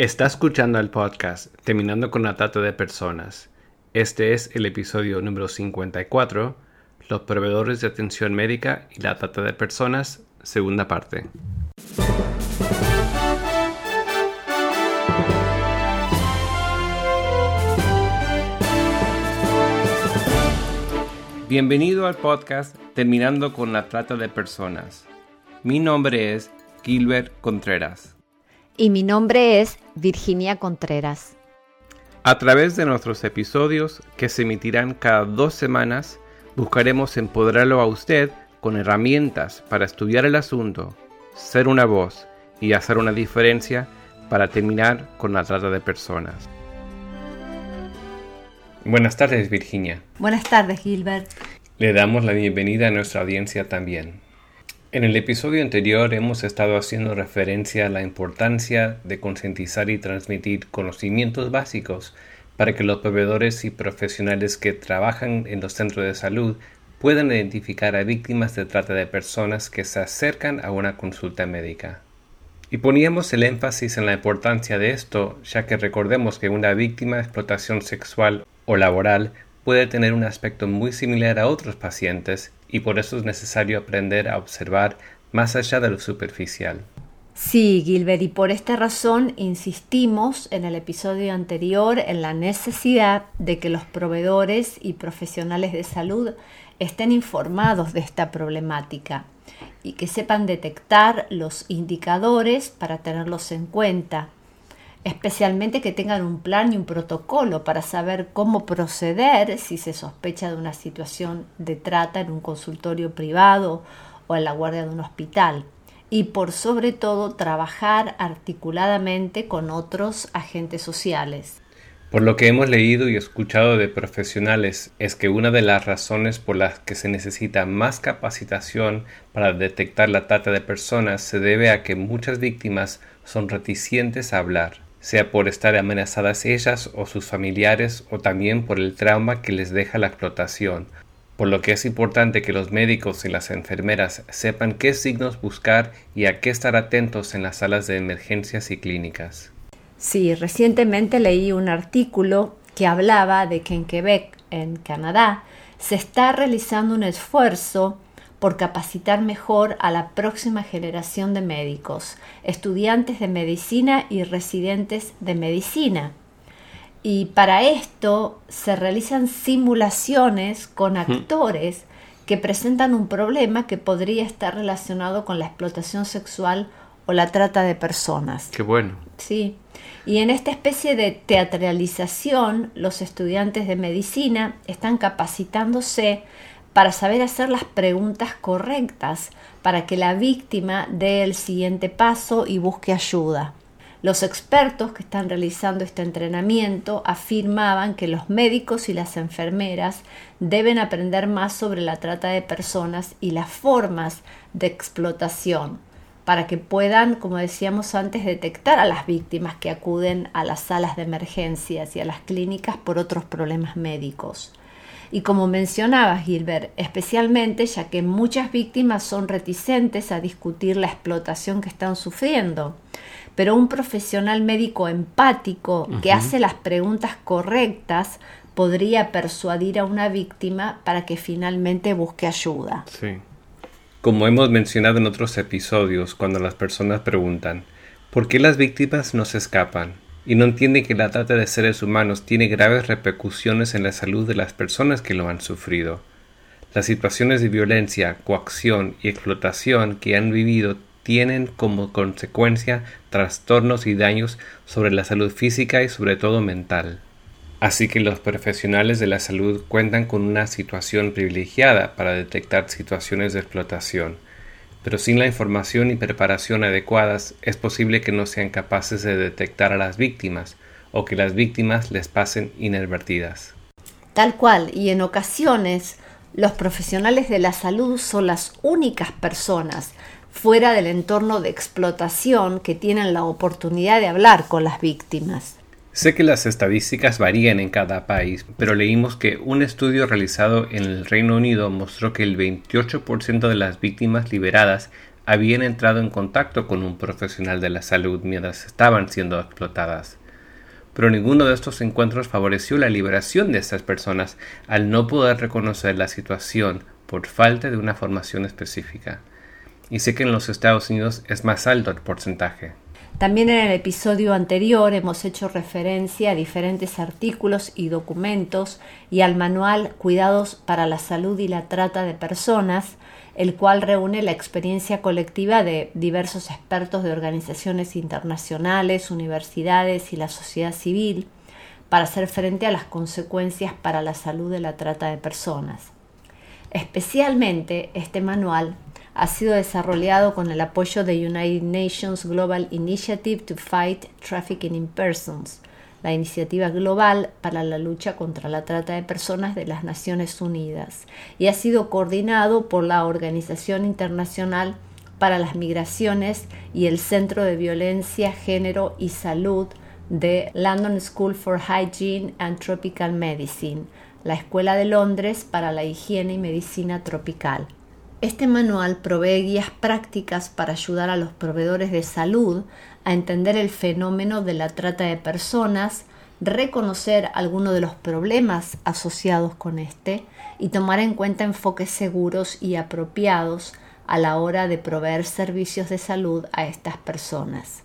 Está escuchando el podcast Terminando con la Trata de Personas. Este es el episodio número 54, Los proveedores de atención médica y la trata de personas, segunda parte. Bienvenido al podcast Terminando con la Trata de Personas. Mi nombre es Gilbert Contreras y mi nombre es Virginia Contreras. A través de nuestros episodios, que se emitirán cada dos semanas, buscaremos empoderarlo a usted con herramientas para estudiar el asunto, ser una voz y hacer una diferencia para terminar con la trata de personas. Buenas tardes, Virginia. Buenas tardes, Gilbert. Le damos la bienvenida a nuestra audiencia también. En el episodio anterior hemos estado haciendo referencia a la importancia de concientizar y transmitir conocimientos básicos para que los proveedores y profesionales que trabajan en los centros de salud puedan identificar a víctimas de trata de personas que se acercan a una consulta médica. Y poníamos el énfasis en la importancia de esto, ya que recordemos que una víctima de explotación sexual o laboral puede tener un aspecto muy similar a otros pacientes y por eso es necesario aprender a observar más allá de lo superficial. Sí, Gilbert, y por esta razón insistimos en el episodio anterior en la necesidad de que los proveedores y profesionales de salud estén informados de esta problemática y que sepan detectar los indicadores para tenerlos en cuenta especialmente que tengan un plan y un protocolo para saber cómo proceder si se sospecha de una situación de trata en un consultorio privado o en la guardia de un hospital. Y por sobre todo trabajar articuladamente con otros agentes sociales. Por lo que hemos leído y escuchado de profesionales es que una de las razones por las que se necesita más capacitación para detectar la trata de personas se debe a que muchas víctimas son reticentes a hablar sea por estar amenazadas ellas o sus familiares o también por el trauma que les deja la explotación, por lo que es importante que los médicos y las enfermeras sepan qué signos buscar y a qué estar atentos en las salas de emergencias y clínicas. Sí, recientemente leí un artículo que hablaba de que en Quebec, en Canadá, se está realizando un esfuerzo por capacitar mejor a la próxima generación de médicos, estudiantes de medicina y residentes de medicina. Y para esto se realizan simulaciones con actores que presentan un problema que podría estar relacionado con la explotación sexual o la trata de personas. Qué bueno. Sí. Y en esta especie de teatralización, los estudiantes de medicina están capacitándose para saber hacer las preguntas correctas para que la víctima dé el siguiente paso y busque ayuda. Los expertos que están realizando este entrenamiento afirmaban que los médicos y las enfermeras deben aprender más sobre la trata de personas y las formas de explotación para que puedan, como decíamos antes, detectar a las víctimas que acuden a las salas de emergencias y a las clínicas por otros problemas médicos. Y como mencionaba Gilbert, especialmente ya que muchas víctimas son reticentes a discutir la explotación que están sufriendo. Pero un profesional médico empático que hace las preguntas correctas podría persuadir a una víctima para que finalmente busque ayuda. Sí. Como hemos mencionado en otros episodios, cuando las personas preguntan, ¿por qué las víctimas no se escapan? Y no entiende que la trata de seres humanos tiene graves repercusiones en la salud de las personas que lo han sufrido. Las situaciones de violencia, coacción y explotación que han vivido tienen como consecuencia trastornos y daños sobre la salud física y sobre todo mental. Así que los profesionales de la salud cuentan con una situación privilegiada para detectar situaciones de explotación, pero sin la información y preparación adecuadas es posible que no sean capaces de detectar a las víctimas o que las víctimas les pasen inadvertidas. Tal cual, y en ocasiones los profesionales de la salud son las únicas personas fuera del entorno de explotación que tienen la oportunidad de hablar con las víctimas. Sé que las estadísticas varían en cada país, pero leímos que un estudio realizado en el Reino Unido mostró que el 28% de las víctimas liberadas habían entrado en contacto con un profesional de la salud mientras estaban siendo explotadas. Pero ninguno de estos encuentros favoreció la liberación de estas personas al no poder reconocer la situación por falta de una formación específica. Y sé que en los Estados Unidos es más alto el porcentaje. También en el episodio anterior hemos hecho referencia a diferentes artículos y documentos y al manual Cuidados para la Salud y la Trata de Personas, el cual reúne la experiencia colectiva de diversos expertos de organizaciones internacionales, universidades y la sociedad civil para hacer frente a las consecuencias para la salud de la trata de personas. Especialmente este manual ha sido desarrollado con el apoyo de United Nations Global Initiative to Fight Trafficking in Persons, la iniciativa global para la lucha contra la trata de personas de las Naciones Unidas, y ha sido coordinado por la Organización Internacional para las Migraciones y el Centro de Violencia, Género y Salud de London School for Hygiene and Tropical Medicine, la Escuela de Londres para la Higiene y Medicina Tropical. Este manual provee guías prácticas para ayudar a los proveedores de salud a entender el fenómeno de la trata de personas, reconocer algunos de los problemas asociados con este y tomar en cuenta enfoques seguros y apropiados a la hora de proveer servicios de salud a estas personas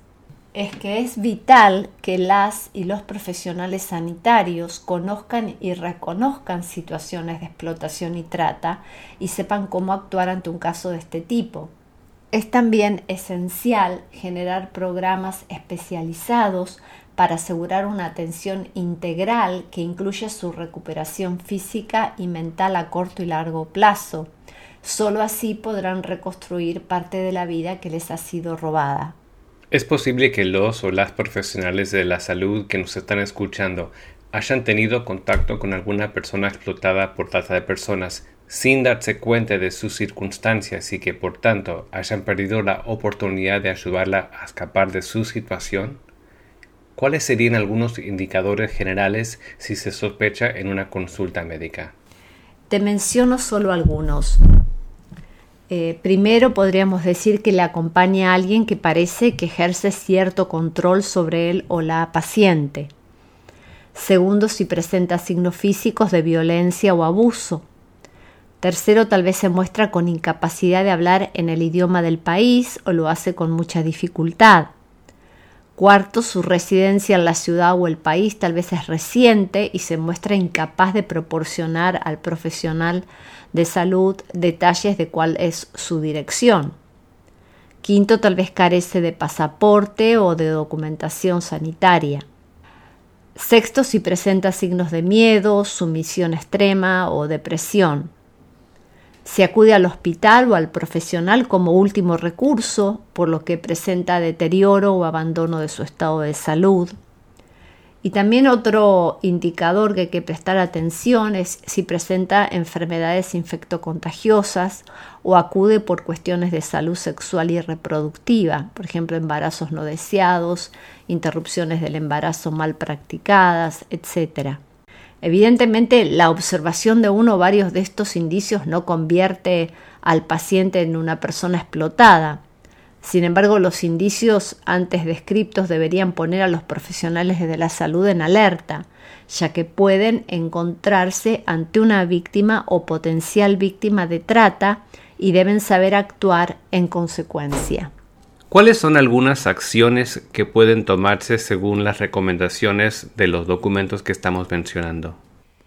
es que es vital que las y los profesionales sanitarios conozcan y reconozcan situaciones de explotación y trata y sepan cómo actuar ante un caso de este tipo. Es también esencial generar programas especializados para asegurar una atención integral que incluya su recuperación física y mental a corto y largo plazo. Solo así podrán reconstruir parte de la vida que les ha sido robada. Es posible que los o las profesionales de la salud que nos están escuchando hayan tenido contacto con alguna persona explotada por trata de personas sin darse cuenta de sus circunstancias y que por tanto hayan perdido la oportunidad de ayudarla a escapar de su situación? ¿Cuáles serían algunos indicadores generales si se sospecha en una consulta médica? Te menciono solo algunos. Eh, primero podríamos decir que le acompaña a alguien que parece que ejerce cierto control sobre él o la paciente. Segundo, si presenta signos físicos de violencia o abuso. Tercero, tal vez se muestra con incapacidad de hablar en el idioma del país o lo hace con mucha dificultad. Cuarto, su residencia en la ciudad o el país tal vez es reciente y se muestra incapaz de proporcionar al profesional de salud detalles de cuál es su dirección. Quinto, tal vez carece de pasaporte o de documentación sanitaria. Sexto, si presenta signos de miedo, sumisión extrema o depresión. Se acude al hospital o al profesional como último recurso, por lo que presenta deterioro o abandono de su estado de salud. Y también otro indicador que hay que prestar atención es si presenta enfermedades infectocontagiosas o acude por cuestiones de salud sexual y reproductiva, por ejemplo, embarazos no deseados, interrupciones del embarazo mal practicadas, etc. Evidentemente, la observación de uno o varios de estos indicios no convierte al paciente en una persona explotada. Sin embargo, los indicios antes descritos deberían poner a los profesionales de la salud en alerta, ya que pueden encontrarse ante una víctima o potencial víctima de trata y deben saber actuar en consecuencia. ¿Cuáles son algunas acciones que pueden tomarse según las recomendaciones de los documentos que estamos mencionando?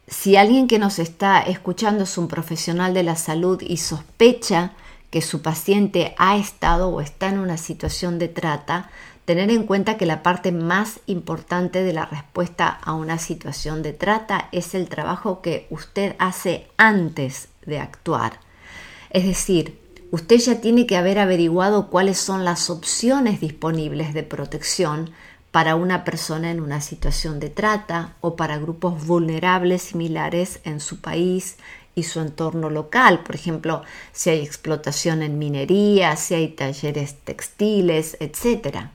Si alguien que nos está escuchando es un profesional de la salud y sospecha que su paciente ha estado o está en una situación de trata, tener en cuenta que la parte más importante de la respuesta a una situación de trata es el trabajo que usted hace antes de actuar. Es decir, usted ya tiene que haber averiguado cuáles son las opciones disponibles de protección para una persona en una situación de trata o para grupos vulnerables similares en su país y su entorno local, por ejemplo, si hay explotación en minería, si hay talleres textiles, etc.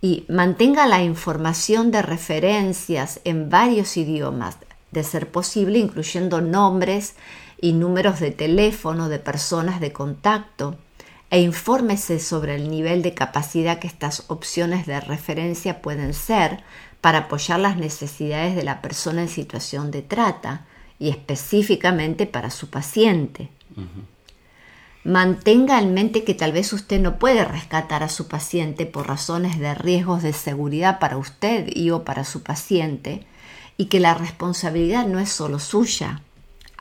Y mantenga la información de referencias en varios idiomas, de ser posible incluyendo nombres y números de teléfono de personas de contacto, e infórmese sobre el nivel de capacidad que estas opciones de referencia pueden ser para apoyar las necesidades de la persona en situación de trata y específicamente para su paciente. Mantenga en mente que tal vez usted no puede rescatar a su paciente por razones de riesgos de seguridad para usted y o para su paciente y que la responsabilidad no es solo suya.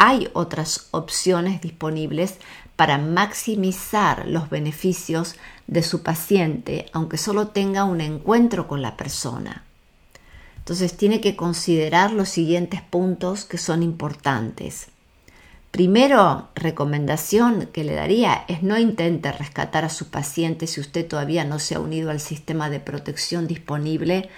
Hay otras opciones disponibles para maximizar los beneficios de su paciente, aunque solo tenga un encuentro con la persona. Entonces tiene que considerar los siguientes puntos que son importantes. Primero, recomendación que le daría es no intente rescatar a su paciente si usted todavía no se ha unido al sistema de protección disponible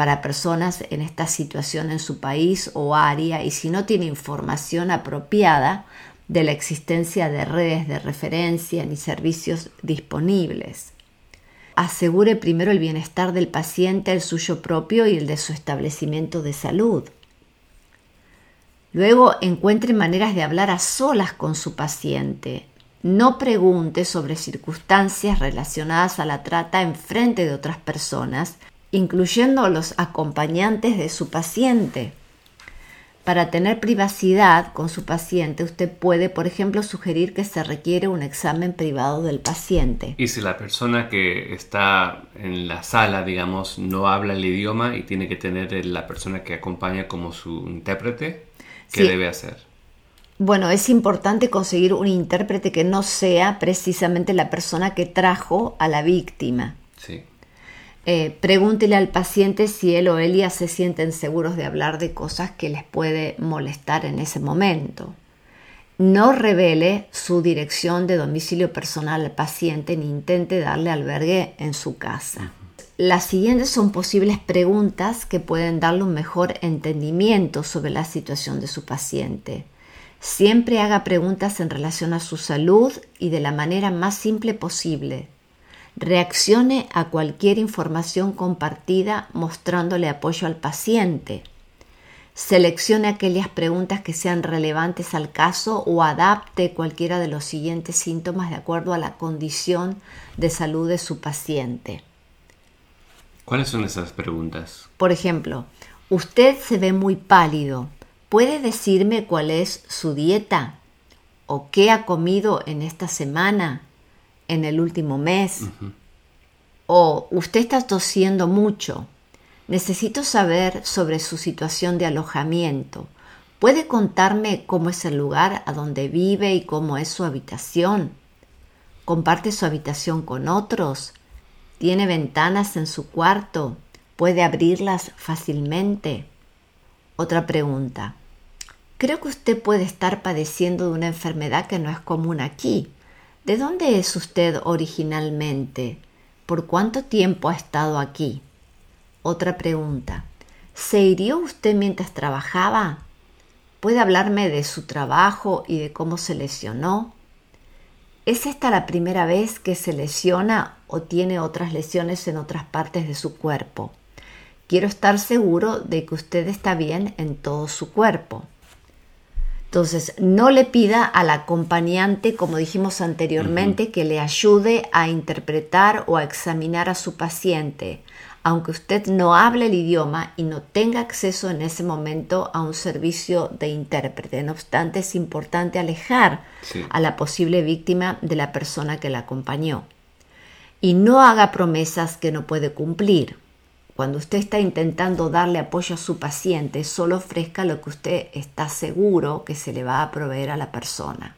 para personas en esta situación en su país o área y si no tiene información apropiada de la existencia de redes de referencia ni servicios disponibles. Asegure primero el bienestar del paciente, el suyo propio y el de su establecimiento de salud. Luego encuentre maneras de hablar a solas con su paciente. No pregunte sobre circunstancias relacionadas a la trata en frente de otras personas, incluyendo los acompañantes de su paciente. Para tener privacidad con su paciente, usted puede, por ejemplo, sugerir que se requiere un examen privado del paciente. Y si la persona que está en la sala, digamos, no habla el idioma y tiene que tener la persona que acompaña como su intérprete, ¿qué debe hacer? Bueno, es importante conseguir un intérprete que no sea precisamente la persona que trajo a la víctima. Eh, pregúntele al paciente si él o ella se sienten seguros de hablar de cosas que les puede molestar en ese momento. No revele su dirección de domicilio personal al paciente ni intente darle albergue en su casa. Las siguientes son posibles preguntas que pueden darle un mejor entendimiento sobre la situación de su paciente. Siempre haga preguntas en relación a su salud y de la manera más simple posible, Reaccione a cualquier información compartida mostrándole apoyo al paciente. Seleccione aquellas preguntas que sean relevantes al caso o adapte cualquiera de los siguientes síntomas de acuerdo a la condición de salud de su paciente. ¿Cuáles son esas preguntas? Por ejemplo, usted se ve muy pálido. ¿Puede decirme cuál es su dieta? ¿O qué ha comido en esta semana? En el último mes. O usted está tosiendo mucho. Necesito saber sobre su situación de alojamiento. ¿Puede contarme cómo es el lugar a donde vive y cómo es su habitación? ¿Comparte su habitación con otros? ¿Tiene ventanas en su cuarto? ¿Puede abrirlas fácilmente? Otra pregunta. Creo que usted puede estar padeciendo de una enfermedad que no es común aquí. ¿De dónde es usted originalmente? ¿Por cuánto tiempo ha estado aquí? Otra pregunta. ¿Se hirió usted mientras trabajaba? ¿Puede hablarme de su trabajo y de cómo se lesionó? ¿Es esta la primera vez que se lesiona o tiene otras lesiones en otras partes de su cuerpo? Quiero estar seguro de que usted está bien en todo su cuerpo. Entonces, no le pida al acompañante, como dijimos anteriormente, que le ayude a interpretar o a examinar a su paciente, aunque usted no hable el idioma y no tenga acceso en ese momento a un servicio de intérprete. No obstante, es importante alejar a la posible víctima de la persona que la acompañó. Y no haga promesas que no puede cumplir. Cuando usted está intentando darle apoyo a su paciente, solo ofrezca lo que usted está seguro que se le va a proveer a la persona.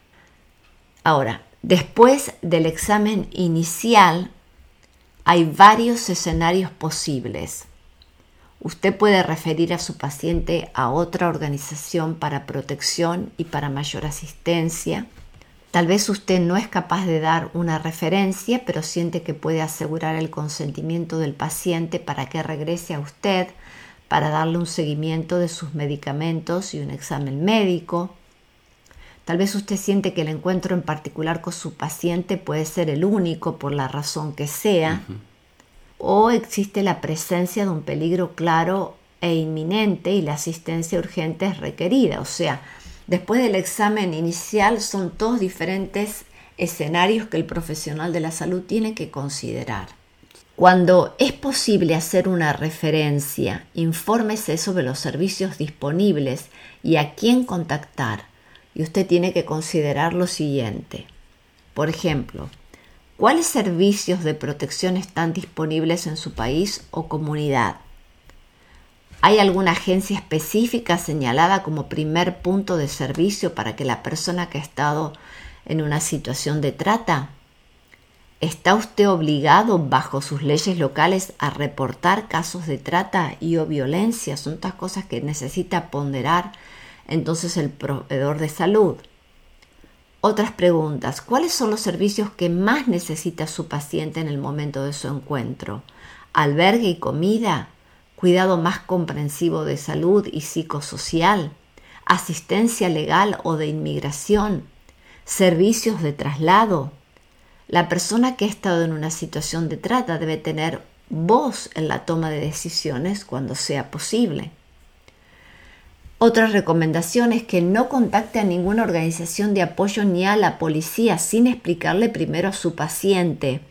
Ahora, después del examen inicial, hay varios escenarios posibles. Usted puede referir a su paciente a otra organización para protección y para mayor asistencia. Tal vez usted no es capaz de dar una referencia, pero siente que puede asegurar el consentimiento del paciente para que regrese a usted para darle un seguimiento de sus medicamentos y un examen médico. Tal vez usted siente que el encuentro en particular con su paciente puede ser el único por la razón que sea, o existe la presencia de un peligro claro e inminente y la asistencia urgente es requerida. O sea, Después del examen inicial son todos diferentes escenarios que el profesional de la salud tiene que considerar. Cuando es posible hacer una referencia, infórmese sobre los servicios disponibles y a quién contactar. Y usted tiene que considerar lo siguiente. Por ejemplo, ¿cuáles servicios de protección están disponibles en su país o comunidad? ¿Hay alguna agencia específica señalada como primer punto de servicio para que la persona que ha estado en una situación de trata? ¿Está usted obligado bajo sus leyes locales a reportar casos de trata y o violencia? Son estas cosas que necesita ponderar entonces el proveedor de salud. Otras preguntas. ¿Cuáles son los servicios que más necesita su paciente en el momento de su encuentro? ¿Albergue y comida? Cuidado más comprensivo de salud y psicosocial, asistencia legal o de inmigración, servicios de traslado. La persona que ha estado en una situación de trata debe tener voz en la toma de decisiones cuando sea posible. Otra recomendación es que no contacte a ninguna organización de apoyo ni a la policía sin explicarle primero a su paciente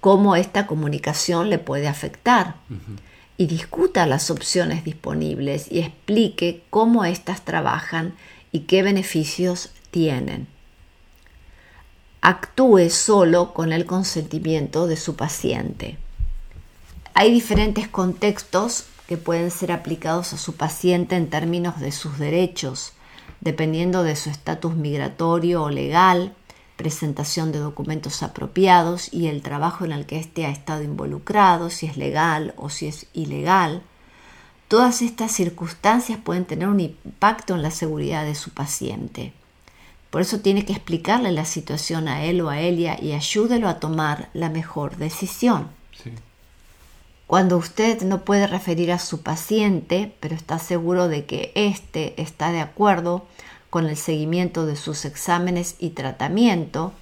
cómo esta comunicación le puede afectar y discuta las opciones disponibles y explique cómo éstas trabajan y qué beneficios tienen. Actúe solo con el consentimiento de su paciente. Hay diferentes contextos que pueden ser aplicados a su paciente en términos de sus derechos, dependiendo de su estatus migratorio o legal, presentación de documentos apropiados y el trabajo en el que éste ha estado involucrado, si es legal o si es ilegal. Todas estas circunstancias pueden tener un impacto en la seguridad de su paciente. Por eso tiene que explicarle la situación a él o a ella y ayúdelo a tomar la mejor decisión. Cuando usted no puede referir a su paciente, pero está seguro de que éste está de acuerdo con el seguimiento de sus exámenes y tratamiento,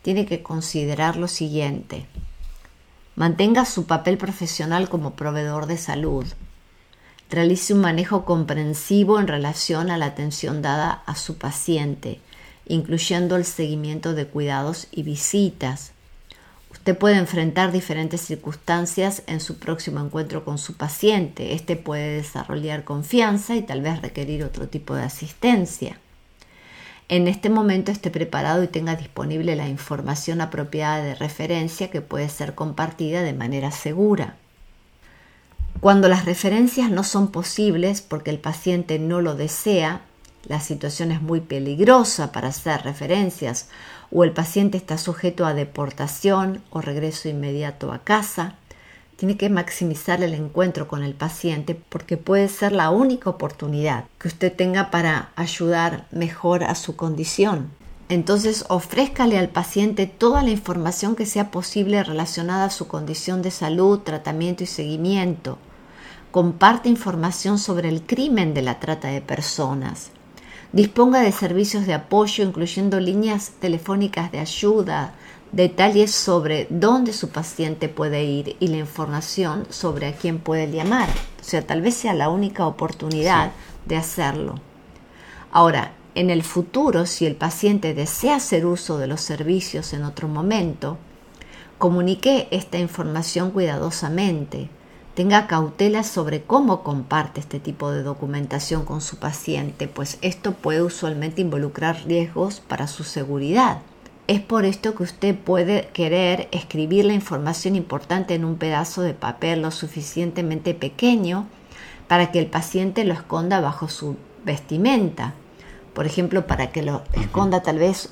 tiene que considerar lo siguiente. Mantenga su papel profesional como proveedor de salud. Realice un manejo comprensivo en relación a la atención dada a su paciente, incluyendo el seguimiento de cuidados y visitas. Usted puede enfrentar diferentes circunstancias en su próximo encuentro con su paciente. Este puede desarrollar confianza y tal vez requerir otro tipo de asistencia en este momento esté preparado y tenga disponible la información apropiada de referencia que puede ser compartida de manera segura. Cuando las referencias no son posibles porque el paciente no lo desea, la situación es muy peligrosa para hacer referencias o el paciente está sujeto a deportación o regreso inmediato a casa, tiene que maximizar el encuentro con el paciente porque puede ser la única oportunidad que usted tenga para ayudar mejor a su condición. Entonces ofrézcale al paciente toda la información que sea posible relacionada a su condición de salud, tratamiento y seguimiento. Comparte información sobre el crimen de la trata de personas. Disponga de servicios de apoyo, incluyendo líneas telefónicas de ayuda, detalles sobre dónde su paciente puede ir y la información sobre a quién puede llamar. O sea, tal vez sea la única oportunidad de hacerlo. Ahora, en el futuro, si el paciente desea hacer uso de los servicios en otro momento, comunique esta información cuidadosamente. Tenga cautela sobre cómo comparte este tipo de documentación con su paciente, pues esto puede usualmente involucrar riesgos para su seguridad. Es por esto que usted puede querer escribir la información importante en un pedazo de papel lo suficientemente pequeño para que el paciente lo esconda bajo su vestimenta. Por ejemplo, para que lo esconda tal vez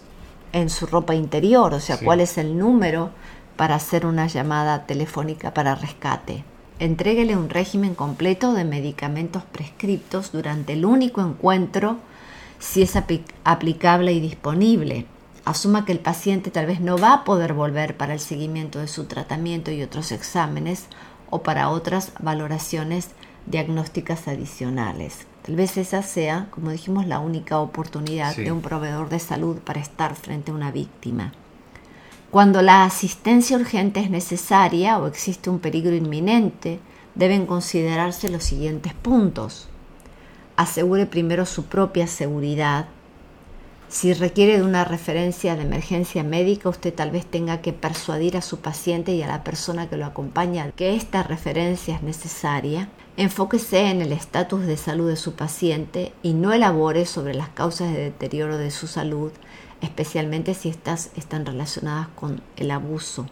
en su ropa interior, o sea, cuál es el número para hacer una llamada telefónica para rescate. Entréguele un régimen completo de medicamentos prescriptos durante el único encuentro si es aplicable y disponible asuma que el paciente tal vez no va a poder volver para el seguimiento de su tratamiento y otros exámenes o para otras valoraciones diagnósticas adicionales. Tal vez esa sea, como dijimos, la única oportunidad de un proveedor de salud para estar frente a una víctima. Cuando la asistencia urgente es necesaria o existe un peligro inminente, deben considerarse los siguientes puntos. Asegure primero su propia seguridad, Si requiere de una referencia de emergencia médica, usted tal vez tenga que persuadir a su paciente y a la persona que lo acompaña que esta referencia es necesaria. Enfóquese en el estatus de salud de su paciente y no elabore sobre las causas de deterioro de su salud, especialmente si estas están relacionadas con el abuso.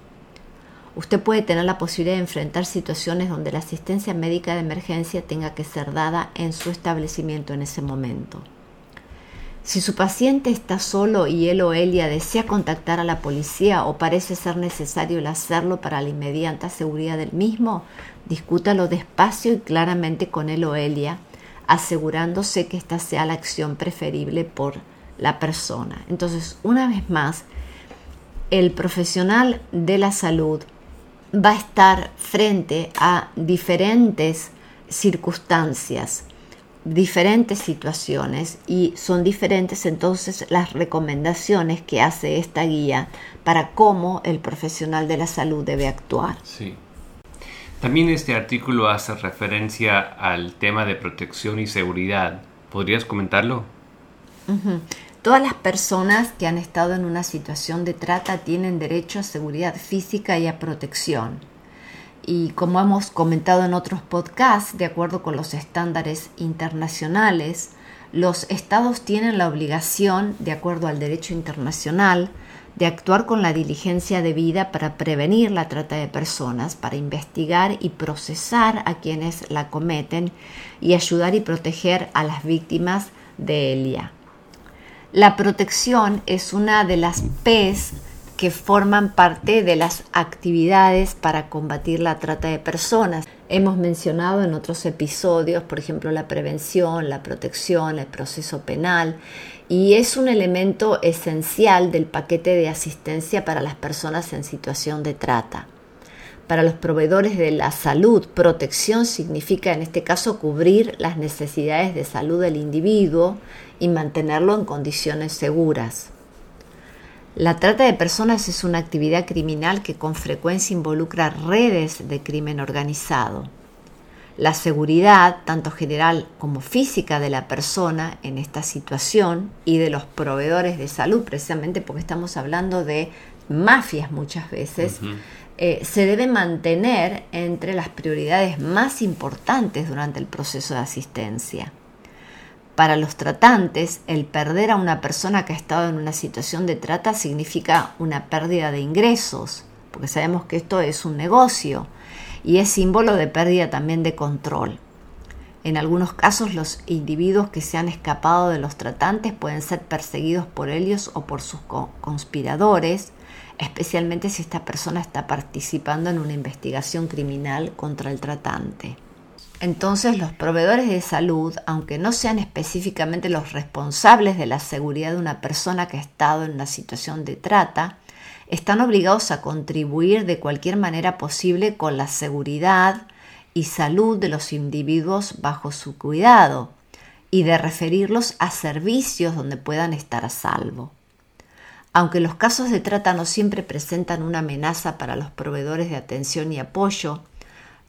Usted puede tener la posibilidad de enfrentar situaciones donde la asistencia médica de emergencia tenga que ser dada en su establecimiento en ese momento. Si su paciente está solo y él o ella desea contactar a la policía o parece ser necesario el hacerlo para la inmediata seguridad del mismo, discútalo despacio y claramente con él o ella, asegurándose que esta sea la acción preferible por la persona. Entonces, una vez más, el profesional de la salud va a estar frente a diferentes circunstancias diferentes situaciones y son diferentes entonces las recomendaciones que hace esta guía para cómo el profesional de la salud debe actuar. Sí. También este artículo hace referencia al tema de protección y seguridad. ¿Podrías comentarlo? Todas las personas que han estado en una situación de trata tienen derecho a seguridad física y a protección y como hemos comentado en otros podcasts, de acuerdo con los estándares internacionales, los estados tienen la obligación, de acuerdo al derecho internacional, de actuar con la diligencia debida para prevenir la trata de personas, para investigar y procesar a quienes la cometen y ayudar y proteger a las víctimas de ella. La protección es una de las P's que forman parte de las actividades para combatir la trata de personas. Hemos mencionado en otros episodios, por ejemplo, la prevención, la protección, el proceso penal, y es un elemento esencial del paquete de asistencia para las personas en situación de trata. Para los proveedores de la salud, protección significa en este caso cubrir las necesidades de salud del individuo y mantenerlo en condiciones seguras. La trata de personas es una actividad criminal que con frecuencia involucra redes de crimen organizado. La seguridad, tanto general como física de la persona en esta situación y de los proveedores de salud, precisamente porque estamos hablando de mafias muchas veces, eh, se debe mantener entre las prioridades más importantes durante el proceso de asistencia. Para los tratantes, el perder a una persona que ha estado en una situación de trata significa una pérdida de ingresos, porque sabemos que esto es un negocio y es símbolo de pérdida también de control. En algunos casos los individuos que se han escapado de los tratantes pueden ser perseguidos por ellos o por sus conspiradores, especialmente si esta persona está participando en una investigación criminal contra el tratante. Entonces los proveedores de salud, aunque no sean específicamente los responsables de la seguridad de una persona que ha estado en una situación de trata, están obligados a contribuir de cualquier manera posible con la seguridad y salud de los individuos bajo su cuidado y de referirlos a servicios donde puedan estar a salvo. Aunque los casos de trata no siempre presentan una amenaza para los proveedores de atención y apoyo,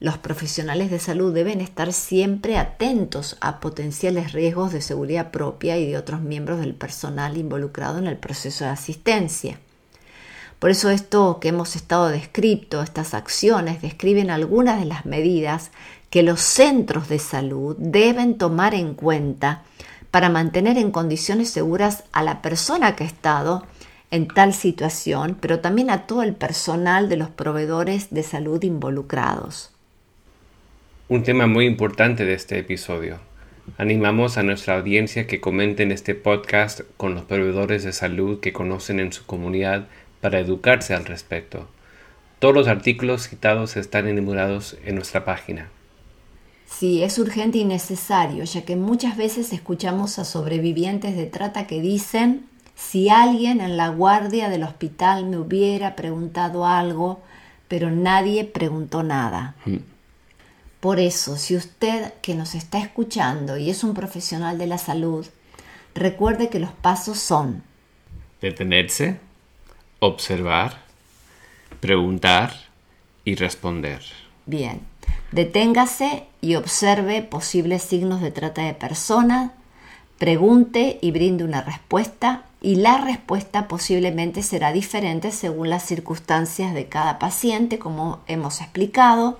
los profesionales de salud deben estar siempre atentos a potenciales riesgos de seguridad propia y de otros miembros del personal involucrado en el proceso de asistencia. Por eso esto que hemos estado descrito, estas acciones, describen algunas de las medidas que los centros de salud deben tomar en cuenta para mantener en condiciones seguras a la persona que ha estado en tal situación, pero también a todo el personal de los proveedores de salud involucrados un tema muy importante de este episodio. Animamos a nuestra audiencia que comenten este podcast con los proveedores de salud que conocen en su comunidad para educarse al respecto. Todos los artículos citados están enumerados en nuestra página. Sí, es urgente y necesario, ya que muchas veces escuchamos a sobrevivientes de trata que dicen, si alguien en la guardia del hospital me hubiera preguntado algo, pero nadie preguntó nada. Mm. Por eso, si usted que nos está escuchando y es un profesional de la salud, recuerde que los pasos son detenerse, observar, preguntar y responder. Bien, deténgase y observe posibles signos de trata de personas, pregunte y brinde una respuesta y la respuesta posiblemente será diferente según las circunstancias de cada paciente, como hemos explicado,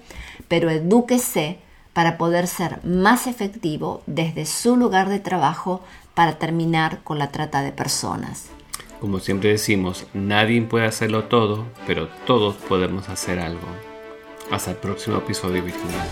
pero edúquese para poder ser más efectivo desde su lugar de trabajo para terminar con la trata de personas. Como siempre decimos, nadie puede hacerlo todo, pero todos podemos hacer algo. Hasta el próximo episodio, Virginia.